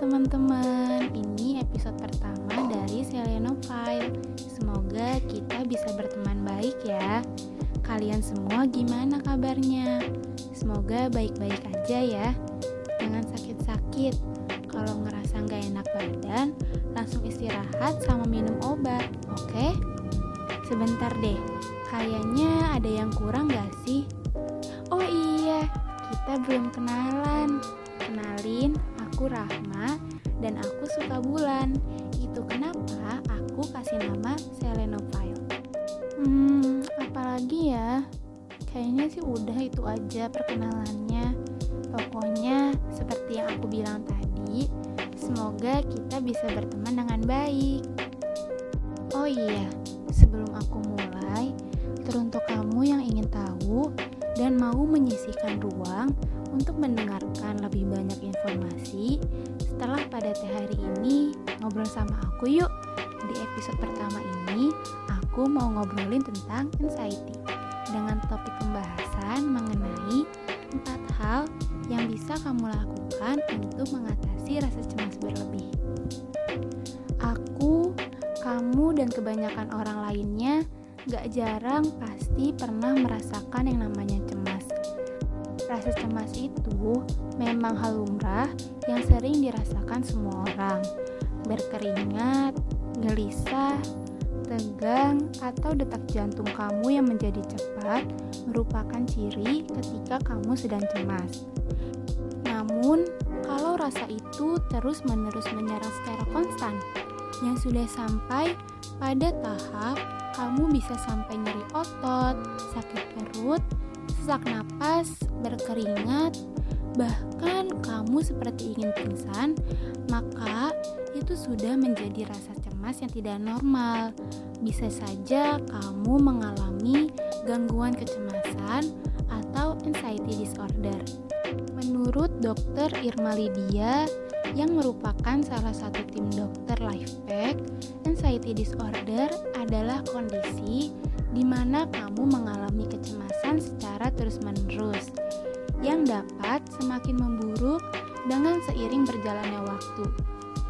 teman-teman, ini episode pertama dari Seleno File. Semoga kita bisa berteman baik ya. Kalian semua gimana kabarnya? Semoga baik-baik aja ya. Jangan sakit-sakit. Kalau ngerasa nggak enak badan, langsung istirahat sama minum obat, oke? Sebentar deh, kayaknya ada yang kurang gak sih? Oh iya, kita belum kenalan. Kenalin, aku Rahma dan aku suka bulan. Itu kenapa aku kasih nama Selenophile. Hmm, apalagi ya? Kayaknya sih udah itu aja perkenalannya. Pokoknya seperti yang aku bilang tadi, semoga kita bisa berteman dengan baik. Oh iya, sebelum aku mulai, teruntuk kamu yang ingin tahu dan mau menyisihkan ruang untuk mendengarkan lebih banyak informasi, setelah pada teh hari ini ngobrol sama aku yuk. Di episode pertama ini, aku mau ngobrolin tentang anxiety dengan topik pembahasan mengenai empat hal yang bisa kamu lakukan untuk mengatasi rasa cemas berlebih. Aku, kamu, dan kebanyakan orang lainnya gak jarang pasti pernah merasakan yang namanya cemas Rasa cemas itu memang hal lumrah yang sering dirasakan semua orang. Berkeringat, gelisah, tegang, atau detak jantung kamu yang menjadi cepat merupakan ciri ketika kamu sedang cemas. Namun, kalau rasa itu terus-menerus menyerang secara konstan, yang sudah sampai pada tahap kamu bisa sampai nyeri otot, sakit perut, sesak napas, berkeringat, bahkan kamu seperti ingin pingsan, maka itu sudah menjadi rasa cemas yang tidak normal. Bisa saja kamu mengalami gangguan kecemasan atau anxiety disorder. Menurut dokter Irma Lydia yang merupakan salah satu tim dokter Lifepack, anxiety disorder adalah kondisi di mana kamu mengalami kecemasan secara terus-menerus yang dapat semakin memburuk dengan seiring berjalannya waktu.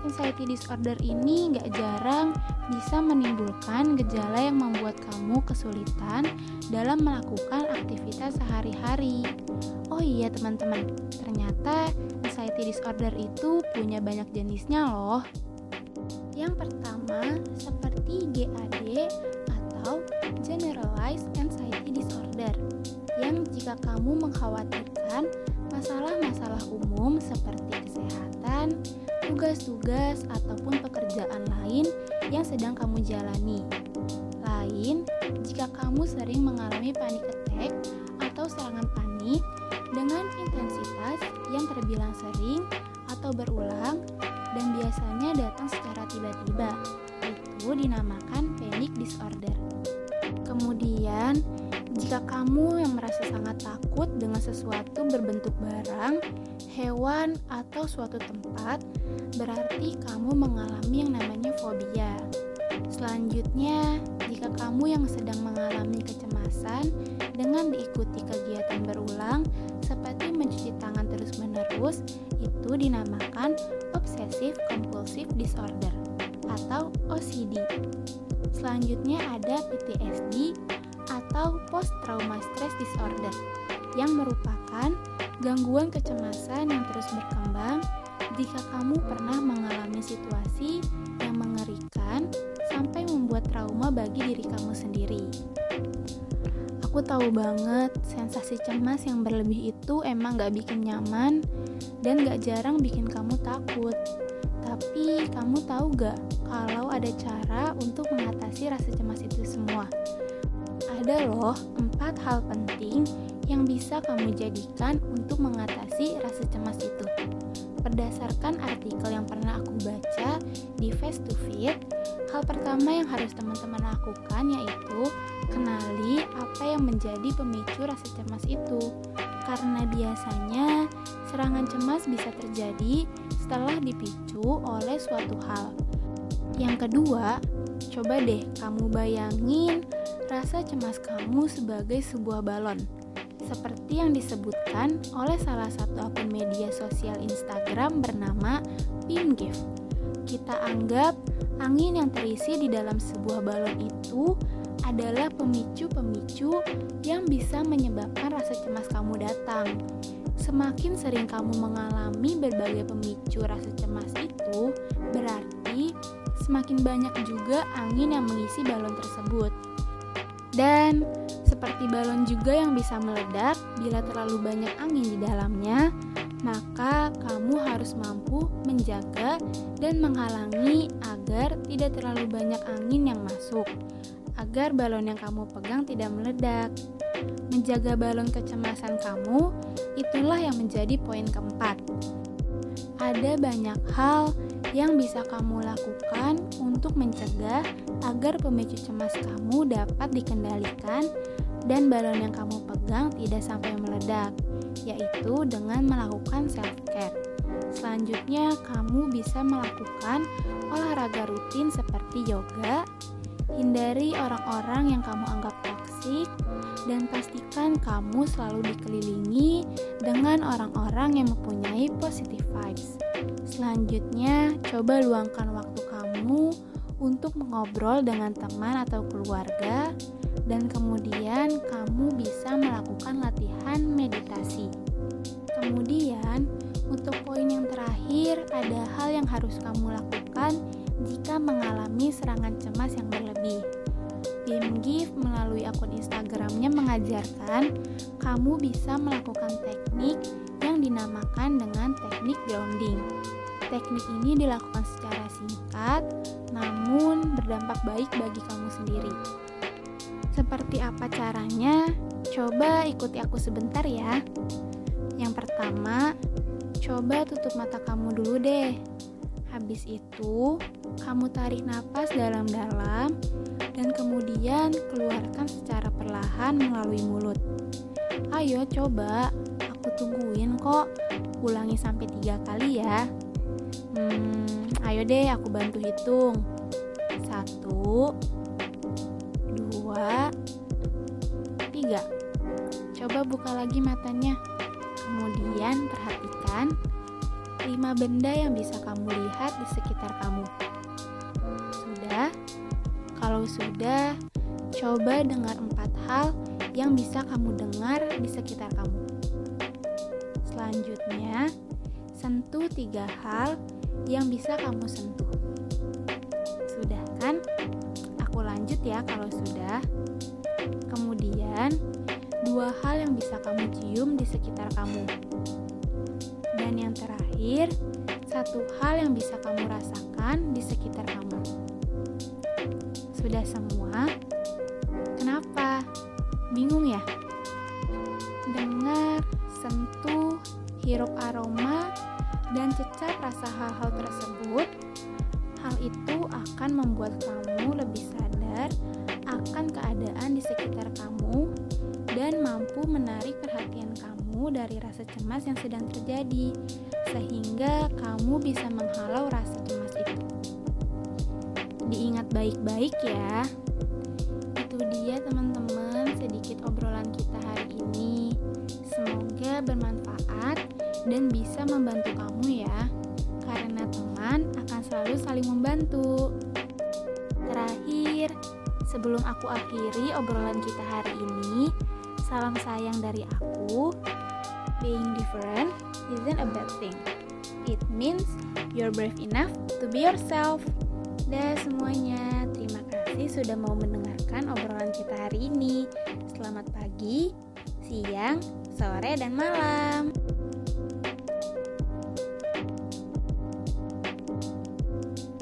Anxiety disorder ini gak jarang bisa menimbulkan gejala yang membuat kamu kesulitan dalam melakukan aktivitas sehari-hari. Oh iya teman-teman, ternyata anxiety disorder itu punya banyak jenisnya loh. Yang pertama, seperti GAD atau Generalized Anxiety Disorder yang jika kamu mengkhawatirkan masalah-masalah umum seperti kesehatan, tugas-tugas ataupun pekerjaan lain yang sedang kamu jalani. Lain, jika kamu sering mengalami panic attack atau berulang dan biasanya datang secara tiba-tiba. Itu dinamakan panic disorder. Kemudian, jika kamu yang merasa sangat takut dengan sesuatu berbentuk barang, hewan, atau suatu tempat, berarti kamu mengalami yang namanya fobia. Selanjutnya, jika kamu yang sedang mengalami kecemasan dengan diikuti kegiatan berulang seperti mencuci tangan terus-menerus, itu dinamakan obsessive compulsive disorder atau OCD. Selanjutnya ada PTSD atau Post Trauma Stress Disorder yang merupakan gangguan kecemasan yang terus berkembang jika kamu pernah mengalami situasi yang mengerikan sampai membuat trauma bagi diri kamu sendiri. Aku tahu banget sensasi cemas yang berlebih itu emang gak bikin nyaman dan gak jarang bikin kamu takut. Tapi kamu tahu gak kalau ada cara untuk mengatasi rasa cemas itu semua? Ada loh empat hal penting yang bisa kamu jadikan untuk mengatasi rasa cemas itu. Berdasarkan artikel yang pernah aku baca di Face to Fit, hal pertama yang harus teman-teman lakukan yaitu yang menjadi pemicu rasa cemas itu. Karena biasanya serangan cemas bisa terjadi setelah dipicu oleh suatu hal. Yang kedua, coba deh kamu bayangin rasa cemas kamu sebagai sebuah balon. seperti yang disebutkan oleh salah satu akun media sosial Instagram bernama PimGif. Kita anggap angin yang terisi di dalam sebuah balon itu adalah pemicu-pemicu yang bisa menyebabkan rasa cemas kamu datang. Semakin sering kamu mengalami berbagai pemicu rasa cemas itu, berarti semakin banyak juga angin yang mengisi balon tersebut. Dan seperti balon juga yang bisa meledak bila terlalu banyak angin di dalamnya, maka kamu harus mampu menjaga dan menghalangi agar tidak terlalu banyak angin yang masuk, agar balon yang kamu pegang tidak meledak. Menjaga balon kecemasan kamu, itulah yang menjadi poin keempat. Ada banyak hal yang bisa kamu lakukan untuk mencegah agar pemicu cemas kamu dapat dikendalikan dan balon yang kamu pegang tidak sampai meledak, yaitu dengan melakukan self-care. Selanjutnya, kamu bisa melakukan olahraga rutin seperti yoga, hindari orang-orang yang kamu anggap toksik, dan pastikan kamu selalu dikelilingi dengan orang-orang yang mempunyai positive vibes. Selanjutnya, coba luangkan waktu kamu untuk mengobrol dengan teman atau keluarga, dan kemudian kamu bisa melakukan latihan meditasi. Kemudian, untuk poin yang terakhir, ada hal yang harus kamu lakukan jika mengalami serangan cemas yang berlebih. Tim Gift melalui akun Instagramnya mengajarkan kamu bisa melakukan teknik yang dinamakan dengan teknik grounding. Teknik ini dilakukan secara singkat, namun berdampak baik bagi kamu sendiri. Seperti apa caranya? Coba ikuti aku sebentar ya. Yang pertama, coba tutup mata kamu dulu deh. Habis itu, kamu tarik nafas dalam-dalam dan kemudian keluarkan secara perlahan melalui mulut. Ayo coba, aku tungguin kok. Ulangi sampai tiga kali ya. Hmm, ayo deh aku bantu hitung. Satu, dua, tiga. Coba buka lagi matanya. Kemudian perhatikan lima benda yang bisa kamu lihat di sekitar kamu. Sudah? Kalau sudah, coba dengar empat hal yang bisa kamu dengar di sekitar kamu. Selanjutnya, sentuh tiga hal yang bisa kamu sentuh. Sudah kan? Aku lanjut ya kalau sudah. Kemudian, dua hal yang bisa kamu cium di sekitar kamu. Dan yang terakhir, satu hal yang bisa kamu rasakan di sekitar kamu. Sudah semua? Kenapa? Bingung ya? Dengar, sentuh, hirup aroma, dan cecap rasa hal-hal tersebut. Hal itu akan membuat kamu lebih sadar akan keadaan di sekitar kamu dan mampu menarik perhatian kamu dari rasa cemas yang sedang terjadi, sehingga kamu bisa menghalau rasa cemas itu. Diingat baik-baik ya. Itu dia teman-teman sedikit obrolan kita hari ini. Semoga bermanfaat dan bisa membantu kamu ya. Karena teman akan selalu saling membantu. Terakhir, sebelum aku akhiri obrolan kita hari ini, Salam sayang dari aku. Being different isn't a bad thing. It means you're brave enough to be yourself. Dah semuanya, terima kasih sudah mau mendengarkan obrolan kita hari ini. Selamat pagi, siang, sore, dan malam.